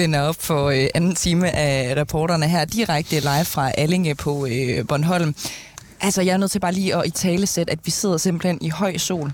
blænder op for øh, anden time af reporterne her direkte live fra Allinge på øh, Bornholm. Altså, jeg er nødt til bare lige at i tale sæt, at vi sidder simpelthen i høj sol.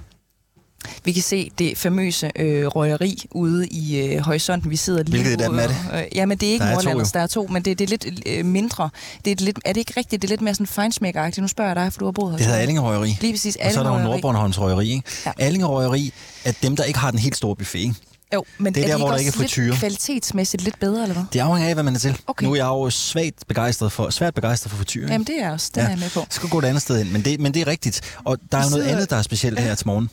Vi kan se det famøse øh, røgeri ude i øh, horisonten. Vi sidder lige Hvilket er det? Øh, ja, men det er ikke jo. der er to, men det, det er lidt øh, mindre. Det er, lidt, er det ikke rigtigt? Det er lidt mere sådan feinsmækker Nu spørger jeg dig, for du har boet her. Det hedder Allingerøgeri. Lige præcis, Og så er der jo. Nordbornholms Røgeri. Ikke? Ja. Ja. Allingerøgeri er dem, der ikke har den helt store buffet. Ikke? Jo, men Det er der, det hvor der ikke er friture. lidt kvalitetsmæssigt lidt bedre, eller hvad? Det afhænger af, hvad man er til. Okay. Nu er jeg jo svagt begejstret for, svært begejstret for frityr. ikke? Jamen, det er også, det ja. er jeg med på. Jeg skal gå et andet sted ind, men det, men det er rigtigt. Og der er jo noget andet, der er specielt her til morgen.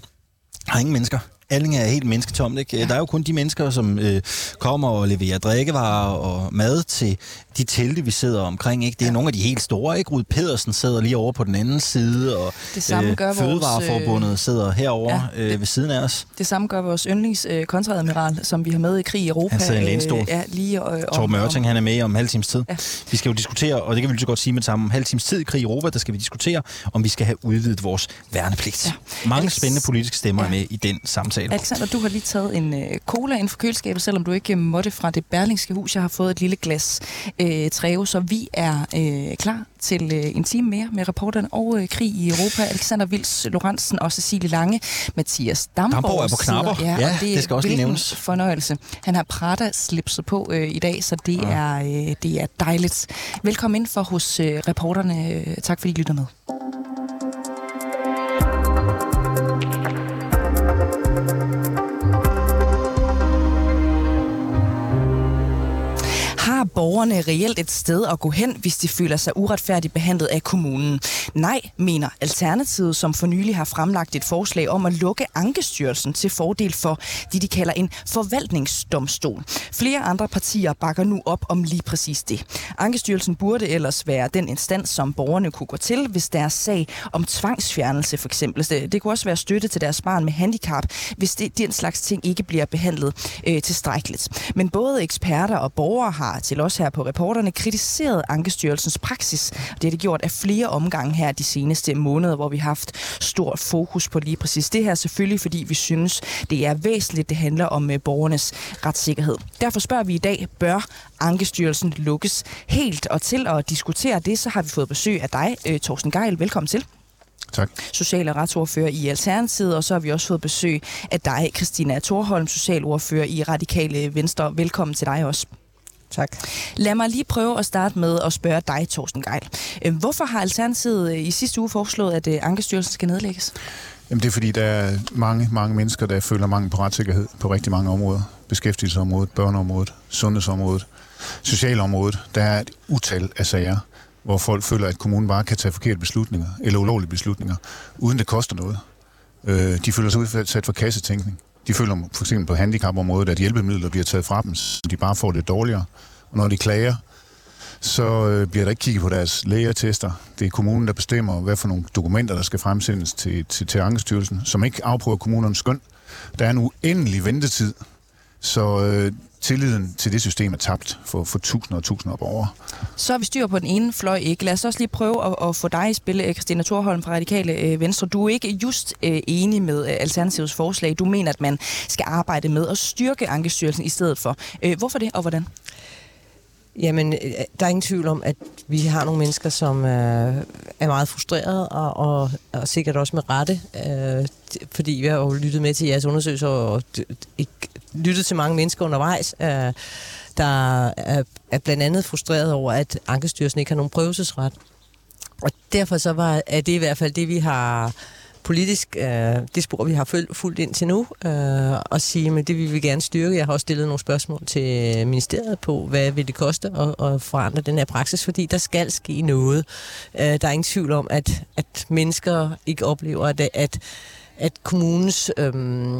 Der er ingen mennesker. Allinge er helt mennesketomt, ikke? Ja. Der er jo kun de mennesker, som øh, kommer og leverer drikkevarer og mad til de telte, vi sidder omkring, ikke? Det er ja. nogle af de helt store, ikke? Rud Pedersen sidder lige over på den anden side, og Det samme gør vores, Fødevareforbundet sidder herover ja, øh, ved siden af os. Det samme gør vores yndlings øh, kontradmiral, som vi har med i krig i Europa. Han sidder i en lænestol. Øh, ja, lige øh, Torben Ørting, han er med om halv times tid. Ja. Vi skal jo diskutere, og det kan vi lige så godt sige med det samme, om halv times tid i krig i Europa, der skal vi diskutere, om vi skal have udvidet vores værnepligt. Ja. Mange Alex- spændende politiske stemmer Ja. er med i den samtale. Alexander, du har lige taget en øh, cola inden for køleskabet, selvom du ikke måtte fra det berlingske hus. Jeg har fået et lille glas øh, Treo, så vi er øh, klar til øh, en time mere med reporterne og øh, krig i Europa. Alexander Vils Lorentzen og Cecilie Lange. Mathias Damborg, Damborg er på knapper. sidder- Ja, og det skal også lige nævnes. fornøjelse. Han har Prada-slipset på øh, i dag, så det, er, øh, det er dejligt. Velkommen ind for hos øh, reporterne. Øh, Tak fordi I lytter med. Borgerne reelt et sted at gå hen, hvis de føler sig uretfærdigt behandlet af kommunen? Nej, mener Alternativet, som for nylig har fremlagt et forslag om at lukke Ankestyrelsen til fordel for det, de kalder en forvaltningsdomstol. Flere andre partier bakker nu op om lige præcis det. Ankestyrelsen burde ellers være den instans, som borgerne kunne gå til, hvis deres sag om tvangsfjernelse for eksempel. Det, kunne også være støtte til deres barn med handicap, hvis det, den slags ting ikke bliver behandlet øh, tilstrækkeligt. Men både eksperter og borgere har til os her på reporterne kritiseret Ankestyrelsens praksis. Det har det gjort af flere omgange her de seneste måneder, hvor vi har haft stor fokus på lige præcis det her. Selvfølgelig fordi vi synes, det er væsentligt, det handler om øh, borgernes retssikkerhed. Derfor spørger vi i dag, bør Ankestyrelsen lukkes helt? Og til at diskutere det, så har vi fået besøg af dig, øh, Thorsten Geil. Velkommen til Tak. social- og retsordfører i Alternativet, og så har vi også fået besøg af dig, Christina Thorholm, socialordfører i Radikale Venstre. Velkommen til dig også. Tak. Lad mig lige prøve at starte med at spørge dig, Thorsten Geil. Øh, Hvorfor har Alternativet øh, i sidste uge foreslået, at øh, Ankestyrelsen skal nedlægges? Jamen, det er fordi, der er mange, mange mennesker, der føler mangel på retssikkerhed på rigtig mange områder. Beskæftigelsesområdet, børneområdet, sundhedsområdet, socialområdet. Der er et utal af sager, hvor folk føler, at kommunen bare kan tage forkerte beslutninger, eller ulovlige beslutninger, uden det koster noget. Øh, de føler sig udsat for kassetænkning. De føler for eksempel på handicapområdet, at hjælpemidler bliver taget fra dem, så de bare får det dårligere. Og når de klager, så øh, bliver der ikke kigget på deres lægeattester. Det er kommunen, der bestemmer, hvad for nogle dokumenter, der skal fremsendes til, til, til Ankestyrelsen, som ikke afprøver kommunernes skøn. Der er en uendelig ventetid, så øh, tilliden til det system er tabt for, for tusinder og tusinder af borgere. Så har vi styr på den ene fløj ikke. Lad os også lige prøve at, at få dig i spil, øh, Christina Thorholm fra Radikale øh, Venstre. Du er ikke just øh, enig med øh, Alternativets forslag. Du mener, at man skal arbejde med at styrke Ankestyrelsen i stedet for. Øh, hvorfor det, og hvordan? Jamen, der er ingen tvivl om, at vi har nogle mennesker, som øh, er meget frustrerede, og, og, og sikkert også med rette, øh, fordi vi har jo lyttet med til jeres undersøgelser, og d- ikke lyttet til mange mennesker undervejs, øh, der er, er blandt andet frustreret over, at Ankestyrelsen ikke har nogen prøvelsesret. Og derfor så var, er det i hvert fald det, vi har politisk, øh, det spor, vi har fulgt ind til nu, øh, og sige, men det vil vi gerne styrke. Jeg har også stillet nogle spørgsmål til ministeriet på, hvad vil det koste at, at forandre den her praksis, fordi der skal ske noget. Øh, der er ingen tvivl om, at, at mennesker ikke oplever, at, at, at kommunens øh,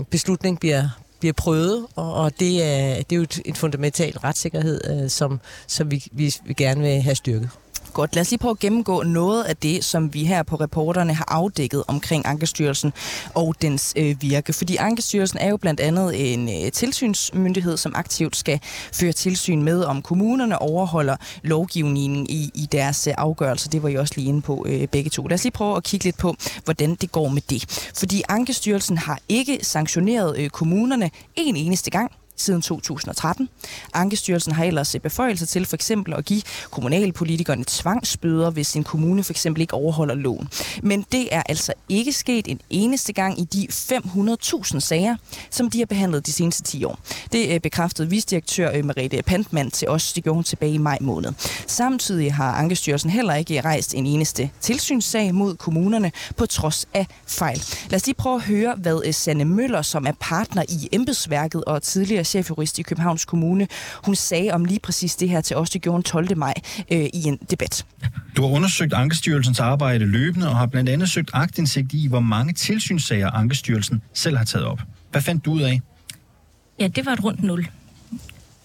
beslutning bliver bliver prøvet, og, og det, er, det er jo et, et fundamentalt retssikkerhed, øh, som, som vi, vi, vi gerne vil have styrket. Godt, lad os lige prøve at gennemgå noget af det, som vi her på reporterne har afdækket omkring Ankestyrelsen og dens øh, virke. Fordi Ankestyrelsen er jo blandt andet en øh, tilsynsmyndighed, som aktivt skal føre tilsyn med, om kommunerne overholder lovgivningen i, i deres øh, afgørelser. Det var I også lige inde på øh, begge to. Lad os lige prøve at kigge lidt på, hvordan det går med det. Fordi Ankestyrelsen har ikke sanktioneret øh, kommunerne en eneste gang siden 2013. Ankestyrelsen har ellers beføjelser til for eksempel at give kommunalpolitikerne tvangsbøder, hvis en kommune for eksempel ikke overholder loven. Men det er altså ikke sket en eneste gang i de 500.000 sager, som de har behandlet de seneste 10 år. Det øh, bekræftede visdirektør øh, Merete Pantmann til os. Det gjorde hun tilbage i maj måned. Samtidig har Ankestyrelsen heller ikke rejst en eneste tilsynssag mod kommunerne på trods af fejl. Lad os lige prøve at høre, hvad øh, Sanne Møller, som er partner i embedsværket og tidligere chefjurist i Københavns Kommune, hun sagde om lige præcis det her til os. Det gjorde hun 12. maj øh, i en debat. Du har undersøgt Ankestyrelsens arbejde løbende og har blandt andet søgt agtindsigt i, hvor mange tilsynssager Ankestyrelsen selv har taget op. Hvad fandt du ud af? Ja, det var et rundt nul.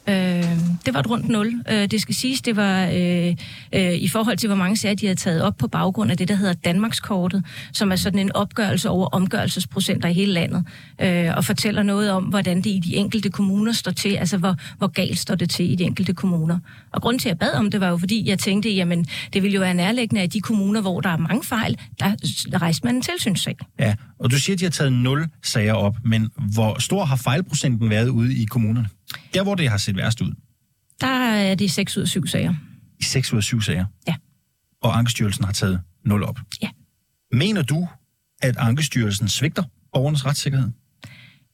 Øh, det var et rundt nul. Øh, det skal siges, det var øh, øh, i forhold til, hvor mange sager de havde taget op på baggrund af det, der hedder Danmarkskortet, som er sådan en opgørelse over omgørelsesprocenter i hele landet, øh, og fortæller noget om, hvordan det i de enkelte kommuner står til, altså hvor, hvor galt står det til i de enkelte kommuner. Og grunden til, at jeg bad om det, var jo fordi, jeg tænkte, jamen, det ville jo være nærliggende at de kommuner, hvor der er mange fejl, der, der rejste man en tilsynssag. Ja, og du siger, at de har taget nul sager op, men hvor stor har fejlprocenten været ude i kommunerne? Der, hvor det har set værst ud? Der er det 6 ud af 7 sager. I 6 ud af 7 sager? Ja. Og Ankestyrelsen har taget 0 op? Ja. Mener du, at Ankestyrelsen svigter borgernes retssikkerhed?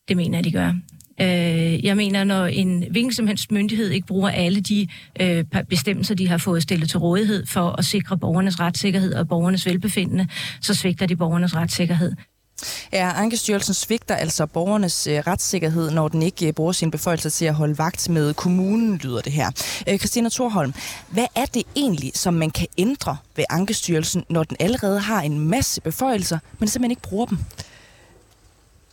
Det mener jeg, de gør. Øh, jeg mener, når en hvilken som helst myndighed ikke bruger alle de øh, bestemmelser, de har fået stillet til rådighed for at sikre borgernes retssikkerhed og borgernes velbefindende, så svigter de borgernes retssikkerhed. Ja, Ankestyrelsen svigter altså borgernes øh, retssikkerhed, når den ikke øh, bruger sine beføjelser til at holde vagt med kommunen, lyder det her. Øh, Christina Thorholm, hvad er det egentlig, som man kan ændre ved Ankestyrelsen, når den allerede har en masse beføjelser, men simpelthen ikke bruger dem?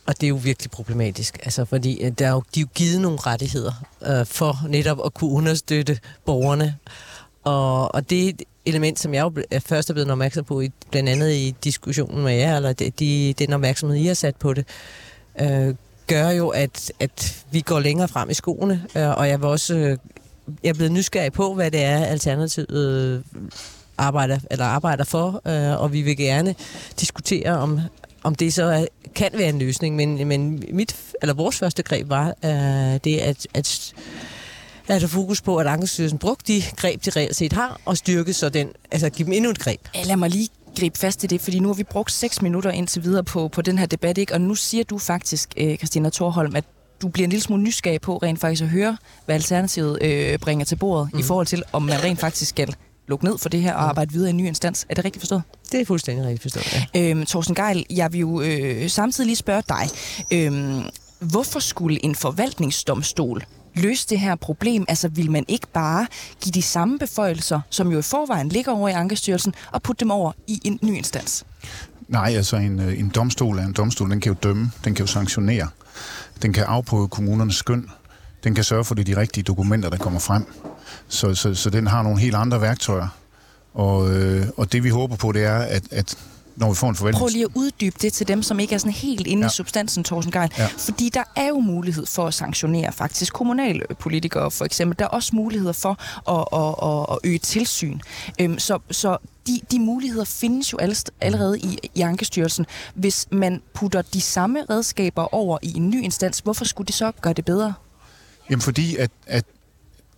Og det er jo virkelig problematisk, altså, fordi øh, der er jo, de er jo givet nogle rettigheder øh, for netop at kunne understøtte borgerne. Og, og det element, som jeg jo først er blevet opmærksom på, i, blandt andet i diskussionen med jer, eller de, de, den opmærksomhed, I har sat på det, øh, gør jo, at, at vi går længere frem i skoene, øh, og jeg vil også... Øh, jeg er blevet nysgerrig på, hvad det er, Alternativet øh, arbejder, eller arbejder for, øh, og vi vil gerne diskutere, om, om det så er, kan være en løsning. Men, men mit, eller vores første greb var øh, det, at, at er der fokus på, at Ankestyrelsen brugte de greb, de reelt set har, og styrke så den, altså give dem endnu et greb. Ja, lad mig lige gribe fast i det, fordi nu har vi brugt seks minutter indtil videre på, på den her debat, ikke? og nu siger du faktisk, øh, Christina Thorholm, at du bliver en lille smule nysgerrig på rent faktisk at høre, hvad Alternativet øh, bringer til bordet mm. i forhold til, om man rent faktisk skal lukke ned for det her og arbejde videre i en ny instans. Er det rigtigt forstået? Det er fuldstændig rigtigt forstået, ja. Øhm, Thorsten Geil, jeg vil jo øh, samtidig lige spørge dig. Øhm, hvorfor skulle en forvaltningsdomstol løse det her problem? Altså vil man ikke bare give de samme beføjelser, som jo i forvejen ligger over i Ankestyrelsen, og putte dem over i en ny instans? Nej, altså en, øh, en domstol er en domstol. Den kan jo dømme, den kan jo sanktionere. Den kan afprøve kommunernes skøn. Den kan sørge for, det de rigtige dokumenter, der kommer frem. Så, så, så den har nogle helt andre værktøjer. Og, øh, og det vi håber på, det er, at, at når vi får en forventning. Prøv lige at uddybe det til dem, som ikke er sådan helt inde ja. i substansen, Thorsten Geil. Ja. Fordi der er jo mulighed for at sanktionere faktisk kommunale politikere, for eksempel. Der er også muligheder for at, at, at, at øge tilsyn. Øhm, så, så de, de muligheder findes jo allerede i, i Ankestyrelsen. Hvis man putter de samme redskaber over i en ny instans, hvorfor skulle det så gøre det bedre? Jamen fordi, at, at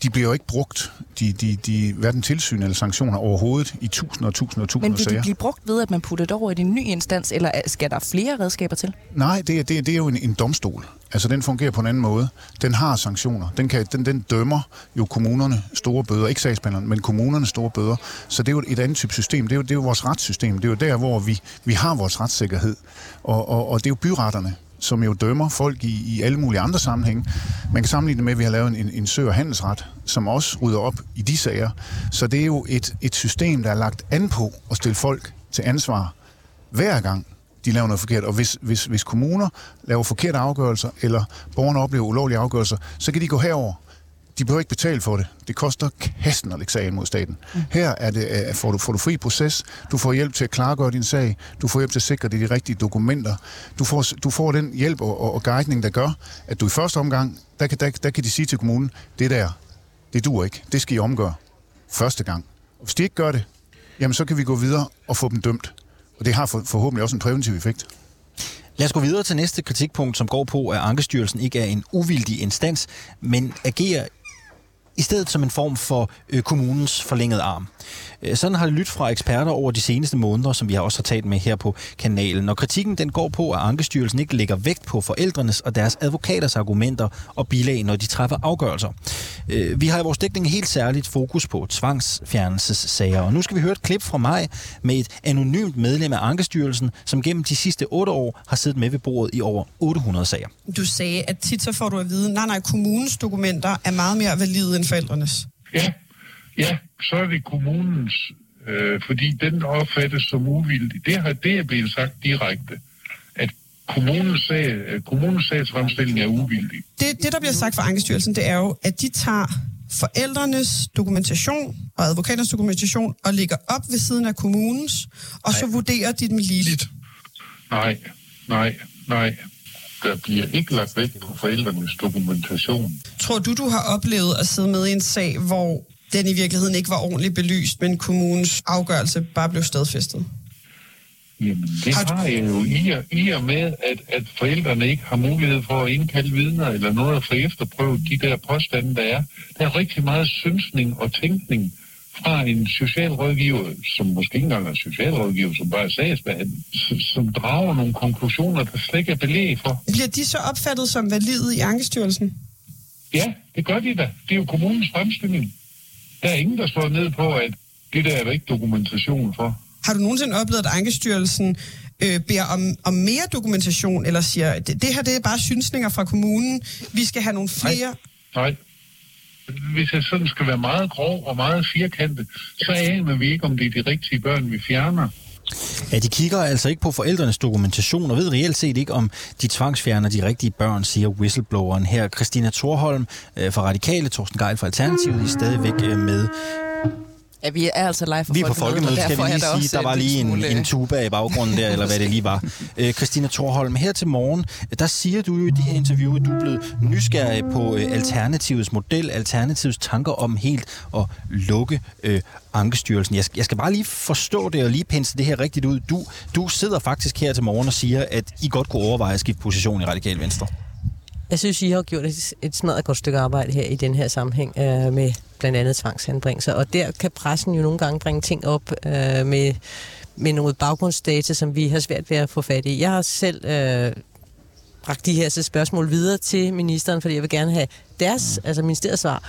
de bliver jo ikke brugt, de, de, de, hverken tilsyn eller sanktioner overhovedet, i tusinder og tusinder og tusinder Men vil sager. de blive brugt ved, at man putter det over i en ny instans, eller skal der flere redskaber til? Nej, det er, det er, det er jo en, en domstol. Altså, den fungerer på en anden måde. Den har sanktioner. Den, kan, den, den dømmer jo kommunerne store bøder. Ikke sagsbehandlerne, men kommunerne store bøder. Så det er jo et andet type system. Det er jo, det er jo vores retssystem. Det er jo der, hvor vi, vi har vores retssikkerhed. Og, og, og det er jo byretterne, som jo dømmer folk i, i alle mulige andre sammenhænge. Man kan sammenligne det med, at vi har lavet en, en sø- og handelsret, som også rydder op i de sager. Så det er jo et, et system, der er lagt an på at stille folk til ansvar hver gang, de laver noget forkert. Og hvis, hvis, hvis kommuner laver forkerte afgørelser, eller borgerne oplever ulovlige afgørelser, så kan de gå herover de behøver ikke betale for det. Det koster kassen at lægge sagen mod staten. Mm. Her er det, uh, får, du, får du fri proces, du får hjælp til at klargøre din sag, du får hjælp til at sikre det de rigtige dokumenter, du får, du får den hjælp og, og, og guidning, der gør, at du i første omgang, der kan, der, der kan de sige til kommunen, det der, det dur ikke, det skal I omgøre første gang. Og hvis de ikke gør det, jamen så kan vi gå videre og få dem dømt. Og det har for, forhåbentlig også en præventiv effekt. Lad os gå videre til næste kritikpunkt, som går på, at Ankestyrelsen ikke er en uvildig instans, men agerer i stedet som en form for øh, kommunens forlængede arm. Øh, sådan har det lyttet fra eksperter over de seneste måneder, som vi har også har talt med her på kanalen. Og kritikken den går på, at Ankestyrelsen ikke lægger vægt på forældrenes og deres advokaters argumenter og bilag, når de træffer afgørelser. Øh, vi har i vores dækning helt særligt fokus på tvangsfjernelsessager, og nu skal vi høre et klip fra mig med et anonymt medlem af Ankestyrelsen, som gennem de sidste otte år har siddet med ved bordet i over 800 sager. Du sagde, at tit så får du at vide, nej, nej, kommunens dokumenter er meget mere valide end forældrenes. Ja, ja, så er det kommunens, øh, fordi den opfattes som uvildig. Det, har, det er blevet sagt direkte, at kommunens, sag, øh, kommunens sagsfremstilling er uvildig. Det, det, der bliver sagt fra Ankestyrelsen, det er jo, at de tager forældrenes dokumentation og advokaters dokumentation og lægger op ved siden af kommunens, og så vurderer de dem ligeligt. Nej, nej, nej. Der bliver ikke lagt vægt på forældrenes dokumentation. Tror du, du har oplevet at sidde med i en sag, hvor den i virkeligheden ikke var ordentligt belyst, men kommunens afgørelse bare blev stadfæstet? Jamen, det Har jeg jo i og, i og med, at, at forældrene ikke har mulighed for at indkalde vidner eller noget at få efterprøvet de der påstande, der er. Der er rigtig meget synsning og tænkning fra en socialrådgiver, som måske ikke engang er socialrådgiver, som bare er sagsbehandler, som drager nogle konklusioner, der slet ikke er belæg for. Bliver de så opfattet som valide i Ankestyrelsen? Ja, det gør de da. Det er jo kommunens fremstilling. Der er ingen, der slår ned på, at det der er der ikke dokumentation for. Har du nogensinde oplevet, at Ankestyrelsen øh, beder om, om mere dokumentation, eller siger, det, det her det er bare synsninger fra kommunen, vi skal have nogle flere... Nej. Hvis jeg sådan skal være meget grov og meget firkantet, så aner vi ikke, om det er de rigtige børn, vi fjerner. Ja, de kigger altså ikke på forældrenes dokumentation og ved reelt set ikke, om de tvangsfjerner de rigtige børn, siger whistlebloweren her. Christina Thorholm øh, fra Radikale, Torsten Geil fra Alternativet, er stadigvæk øh, med. Ja, vi er altså live for Vi er på folkemødet, skal vi lige sige. Der var lige en, smule- en tuba i baggrunden der, eller hvad det lige var. Øh, Christina Thorholm, her til morgen, der siger du jo i det her interview, at du er blevet nysgerrig på øh, Alternativets model, Alternativets tanker om helt at lukke øh, Ankestyrelsen. Jeg skal, jeg skal bare lige forstå det og lige pense det her rigtigt ud. Du, du sidder faktisk her til morgen og siger, at I godt kunne overveje at skifte position i Radikal Venstre. Jeg synes, I har gjort et, et smadret godt stykke arbejde her i den her sammenhæng øh, med blandt andet tvangsanbringelser. Og der kan pressen jo nogle gange bringe ting op øh, med, med noget baggrundsdata, som vi har svært ved at få fat i. Jeg har selv øh, bragt de her så spørgsmål videre til ministeren, fordi jeg vil gerne have deres, altså ministeriets svar.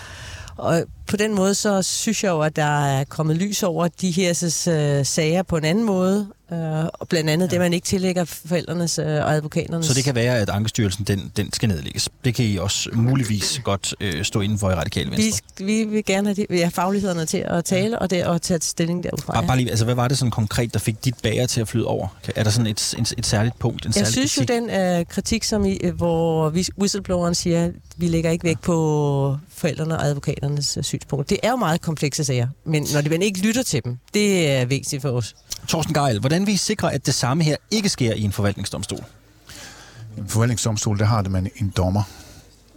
Og på den måde, så synes jeg jo, at der er kommet lys over de her øh, sager på en anden måde, øh, og blandt andet ja. det, man ikke tillægger forældrenes øh, og advokaternes. Så det kan være, at Ankestyrelsen den, den skal nedlægges. Det kan I også muligvis godt øh, stå inden for i Radikal vi, Venstre. vi vil gerne have, det, vi har faglighederne til at tale og, det, og tage stilling derudfra. Bare, ja. bare lige, altså, hvad var det sådan konkret, der fik dit bager til at flyde over? Er der sådan et, et, et særligt punkt, en Jeg særlig synes jo, kritik? den øh, kritik, som I, øh, hvor whis- whistlebloweren siger, at vi lægger ikke vægt på forældrene og advokaternes øh, synspunkter. Det er jo meget komplekse sager, men når de man ikke lytter til dem, det er vigtigt for os. Torsten Geil, hvordan vil I sikre, at det samme her ikke sker i en forvaltningsdomstol? En forvaltningsdomstol, der har det man en dommer.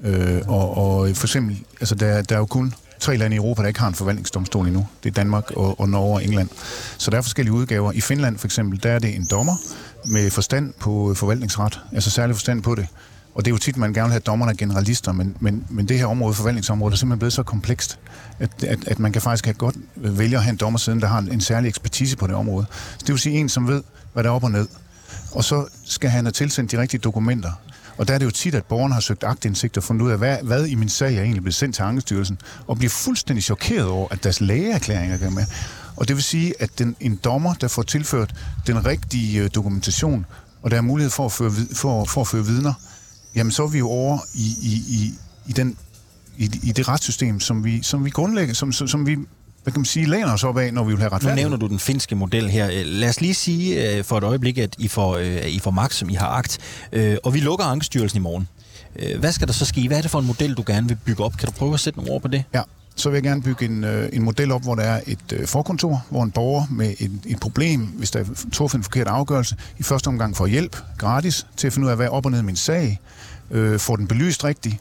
Øh, og, og for eksempel, altså der, der er jo kun tre lande i Europa, der ikke har en forvaltningsdomstol endnu. Det er Danmark og, og Norge og England. Så der er forskellige udgaver. I Finland for eksempel, der er det en dommer med forstand på forvaltningsret, altså særlig forstand på det. Og det er jo tit, man gerne vil have dommerne generalister, men, men, men det her område, forvaltningsområdet, er simpelthen blevet så komplekst, at, at, at man kan faktisk have godt øh, vælge at have en dommer siden, der har en, en særlig ekspertise på det område. Så det vil sige en, som ved, hvad der er op og ned. Og så skal han have tilsendt de rigtige dokumenter. Og der er det jo tit, at borgerne har søgt agtindsigt og fundet ud af, hvad, hvad i min sag er egentlig blevet sendt til Ankestyrelsen, og bliver fuldstændig chokeret over, at deres lægeerklæringer er med. Og det vil sige, at den, en dommer, der får tilført den rigtige øh, dokumentation, og der er mulighed for at føre, for, for at føre vidner, jamen så er vi jo over i, i, i, i, den, i, i det retssystem, som vi, som vi grundlægger, som, som, som vi hvad kan man sige, læner os op af, når vi vil have Nu retfærdighed. nævner du den finske model her. Lad os lige sige øh, for et øjeblik, at I får, øh, I får magt, som I har agt, øh, og vi lukker Ankestyrelsen i morgen. Hvad skal der så ske? Hvad er det for en model, du gerne vil bygge op? Kan du prøve at sætte nogle ord på det? Ja, så vil jeg gerne bygge en, en model op, hvor der er et forkontor, hvor en borger med et, et problem, hvis der er truffet en forkert afgørelse, i første omgang får hjælp gratis til at finde ud af, hvad er op og ned i min sag, øh, får den belyst rigtigt,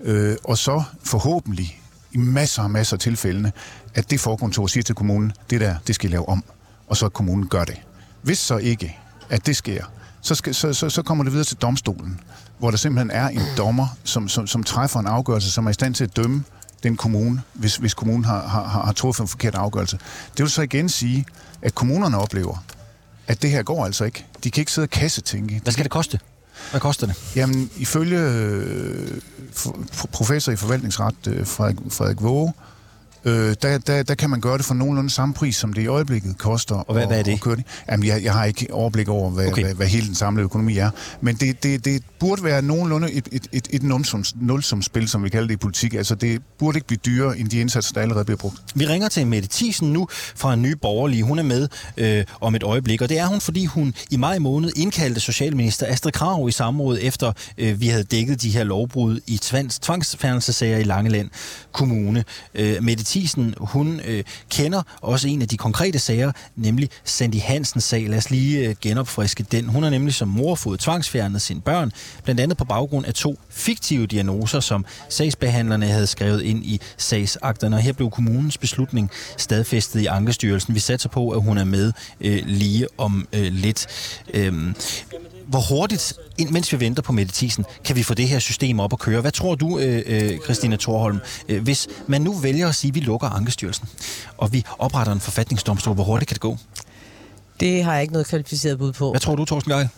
øh, og så forhåbentlig i masser og masser af tilfældene, at det forkontor siger til kommunen, det der, det skal I lave om, og så kommunen gør det. Hvis så ikke, at det sker, så, skal, så, så, så kommer det videre til domstolen, hvor der simpelthen er en dommer, som, som, som træffer en afgørelse, som er i stand til at dømme den kommune, hvis, hvis kommunen har, har, har truffet en forkert afgørelse. Det vil så igen sige, at kommunerne oplever, at det her går altså ikke. De kan ikke sidde og kassetænke. Hvad skal det koste? Hvad koster det? Jamen, ifølge øh, professor i forvaltningsret øh, Frederik, Frederik Våge, øh, der, der, der kan man gøre det for nogenlunde samme pris, som det i øjeblikket koster. Og hvad, at, hvad er det? At køre det. Jamen, jeg, jeg har ikke overblik over, hvad, Okay. hvad, hvad hele den samlede økonomi er. Men det, det, det burde være nogenlunde et, et, et, et nulsums, nulsumsspil, som vi kalder det i politik. Altså, det burde ikke blive dyrere, end de indsatser, der allerede bliver brugt. Vi ringer til Mette Thiesen nu fra en ny borgerlige. Hun er med øh, om et øjeblik, og det er hun, fordi hun i maj måned indkaldte Socialminister Astrid Krav i samråd efter øh, vi havde dækket de her lovbrud i tvangs, tvangsfærdelsessager i Langeland Kommune. Øh, Mette Mathisen, hun øh, kender også en af de konkrete sager, nemlig Sandy Hansens sag. Lad os lige øh, genopfriske den. Hun har nemlig som mor fået tvangsfjernet sine børn, blandt andet på baggrund af to fiktive diagnoser, som sagsbehandlerne havde skrevet ind i sagsakterne. Og her blev kommunens beslutning stadfæstet i Ankestyrelsen. Vi satser på, at hun er med øh, lige om øh, lidt. Øhm, hvor hurtigt, ind- mens vi venter på Mette Thiesen, kan vi få det her system op at køre? Hvad tror du, øh, øh, Christina Thorholm, øh, hvis man nu vælger at sige, at vi lukker Ankestyrelsen, og vi opretter en forfatningsdomstol, hvor hurtigt kan det gå? Det har jeg ikke noget kvalificeret bud på. Hvad tror du, Torsten Geil?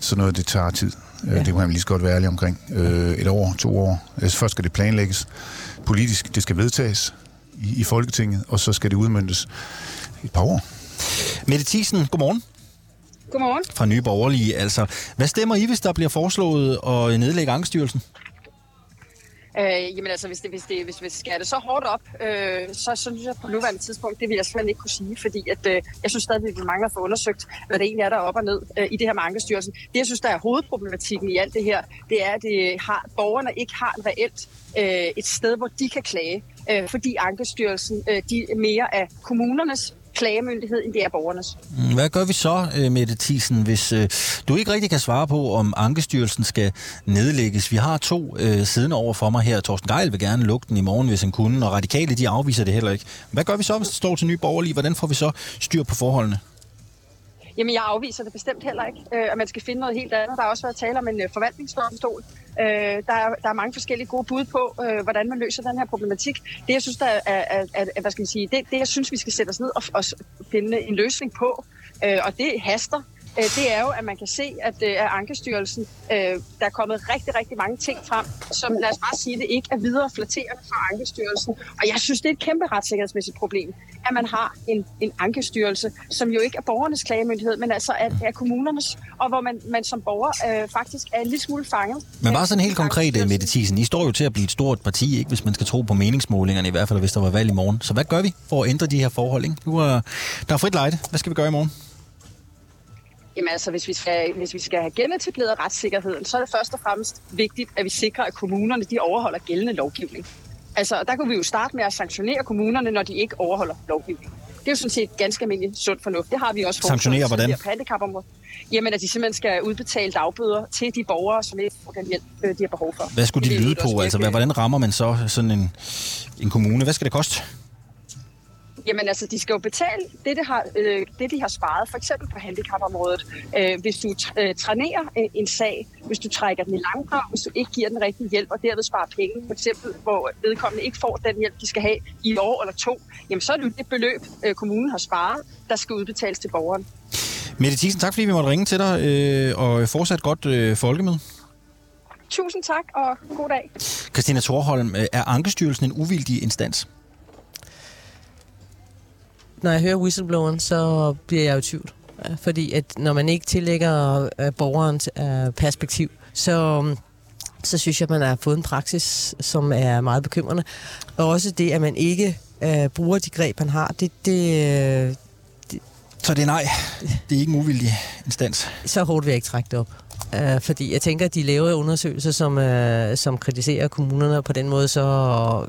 Så noget, det tager tid. Ja. Ja. Det må man lige så godt være ærlig omkring. Øh, et år, to år. Først skal det planlægges politisk. Det skal vedtages i, i Folketinget, og så skal det udmyndtes et par år. Mette Thiesen, godmorgen. Godmorgen. Fra Nye Borgerlige. Altså, hvad stemmer I, hvis der bliver foreslået at nedlægge Ankestyrelsen? Øh, jamen altså, hvis det, hvis det, hvis vi skærer det så hårdt op, øh, så, så synes jeg på nuværende tidspunkt, det vil jeg simpelthen ikke kunne sige, fordi at, øh, jeg synes stadig, at vi mangler at få undersøgt, hvad det egentlig er, der er op og ned øh, i det her med Ankestyrelsen. Det, jeg synes, der er hovedproblematikken i alt det her, det er, at det har, borgerne ikke har en reelt øh, et sted, hvor de kan klage, øh, fordi Ankestyrelsen øh, de er mere af kommunernes klagemyndighed, end det er borgernes. Mm, Hvad gør vi så, øh, Mette Thiesen, hvis øh, du ikke rigtig kan svare på, om Ankestyrelsen skal nedlægges? Vi har to øh, siddende over for mig her. Torsten Geil vil gerne lukke den i morgen, hvis han kunne, og radikale de afviser det heller ikke. Hvad gør vi så, hvis det står til nye borgerlige? Hvordan får vi så styr på forholdene? Jamen, jeg afviser det bestemt heller ikke, øh, man skal finde noget helt andet. Der har også været tale om en øh, forvaltningsdomstol. Øh, der, er, der er mange forskellige gode bud på, øh, hvordan man løser den her problematik. Det, jeg synes, der er, er, er, er hvad skal man sige, det, det, jeg synes, vi skal sætte os ned og, og finde en løsning på, øh, og det haster. Øh, det er jo, at man kan se, at øh, at Ankestyrelsen, øh, der er kommet rigtig, rigtig mange ting frem, som lad os bare sige, det ikke er videre flatterende fra Ankestyrelsen. Og jeg synes, det er et kæmpe retssikkerhedsmæssigt problem, at man har en, en Ankestyrelse, som jo ikke er borgernes klagemyndighed, men altså er, er kommunernes, og hvor man, man som borger øh, faktisk er en lille smule fanget. Men bare sådan helt konkret. Mette Thiesen. I står jo til at blive et stort parti, ikke, hvis man skal tro på meningsmålingerne, i hvert fald hvis der var valg i morgen. Så hvad gør vi for at ændre de her forhold? Ikke? Nu er, der er frit lejde. Hvad skal vi gøre i morgen? Jamen altså, hvis vi, skal, hvis vi skal have genetableret retssikkerheden, så er det først og fremmest vigtigt, at vi sikrer, at kommunerne de overholder gældende lovgivning. Altså, der kunne vi jo starte med at sanktionere kommunerne, når de ikke overholder lovgivningen. Det er jo sådan set ganske almindelig sund fornuft. Det har vi også Sanktionere hvordan? på. Jamen, at de simpelthen skal udbetale dagbøder til de borgere, som ikke får den hjælp, øh, de har behov for. Hvad skulle de lyde på? Altså, hvordan rammer man så sådan en, en kommune? Hvad skal det koste? Jamen altså, de skal jo betale det, det har, øh, det de har sparet, for eksempel på handicapområdet. Øh, hvis du øh, trænerer øh, en sag, hvis du trækker den i langdrag, hvis du ikke giver den rigtige hjælp, og derved sparer penge, for eksempel hvor vedkommende ikke får den hjælp, de skal have i et år eller to, jamen så er det jo det beløb, øh, kommunen har sparet, der skal udbetales til borgeren. Mette Thiesen, tak fordi vi måtte ringe til dig, øh, og fortsat godt øh, folkemøde. Tusind tak, og god dag. Christina Thorholm, øh, er Ankestyrelsen en uvildig instans? Når jeg hører whistlebloweren, så bliver jeg jo i tvivl. Øh, Fordi at når man ikke tillægger øh, borgerens øh, perspektiv, så, mm, så synes jeg, at man har fået en praksis, som er meget bekymrende. Og også det, at man ikke øh, bruger de greb, man har, det, det, øh, Så det er nej. Det er ikke en uvildig instans. så hårdt vil jeg ikke trække det op. Uh, fordi jeg tænker, at de laver undersøgelser, som, uh, som kritiserer kommunerne, og på den måde så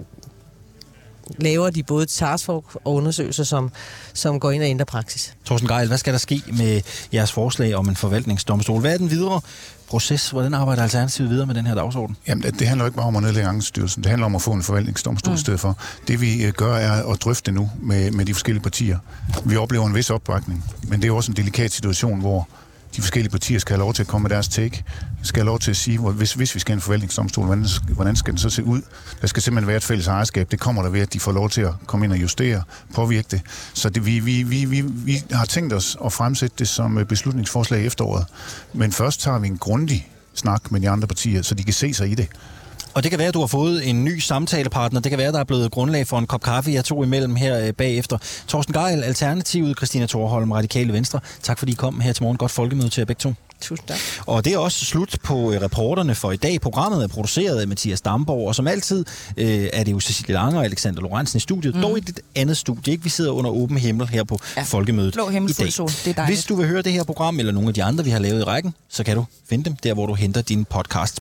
laver de både taskforce og undersøgelser, som, som går ind og ændrer praksis. Torsten Geil, hvad skal der ske med jeres forslag om en forvaltningsdomstol? Hvad er den videre proces? Hvordan arbejder Alternativet videre med den her dagsorden? Jamen, det det handler ikke bare om at nedlægge Ankestyrelsen. Det handler om at få en forvaltningsdomstol mm. i stedet for. Det vi øh, gør er at drøfte nu med, med de forskellige partier. Vi oplever en vis opbakning, men det er også en delikat situation, hvor de forskellige partier skal have lov til at komme med deres take, skal have lov til at sige, hvis, hvis vi skal have en forvaltningsdomstol, hvordan, hvordan skal den så se ud? Der skal simpelthen være et fælles ejerskab. Det kommer der ved, at de får lov til at komme ind og justere, påvirke det. Så det, vi, vi, vi, vi, vi har tænkt os at fremsætte det som øh, beslutningsforslag i efteråret. Men først tager vi en grundig snak med de andre partier, så de kan se sig i det. Og det kan være, at du har fået en ny samtalepartner. Det kan være, at der er blevet grundlag for en kop kaffe, jeg tog imellem her øh, bagefter. Torsten Geil, Alternativet, Christina Thorholm, Radikale Venstre. Tak fordi I kom her til morgen. Godt folkemøde til jer begge to. Tusind tak. Og det er også slut på øh, reporterne for i dag. Programmet er produceret af Mathias Damborg, og som altid øh, er det jo Cecilie Lange og Alexander Lorentzen i studiet. Mm. Dog i et andet studie. Ikke? Vi sidder under åben himmel her på ja. Folkemødet Blå himmel, i dag. sol. Det er dejligt. Hvis du vil høre det her program, eller nogle af de andre, vi har lavet i rækken, så kan du finde dem der, hvor du henter din podcast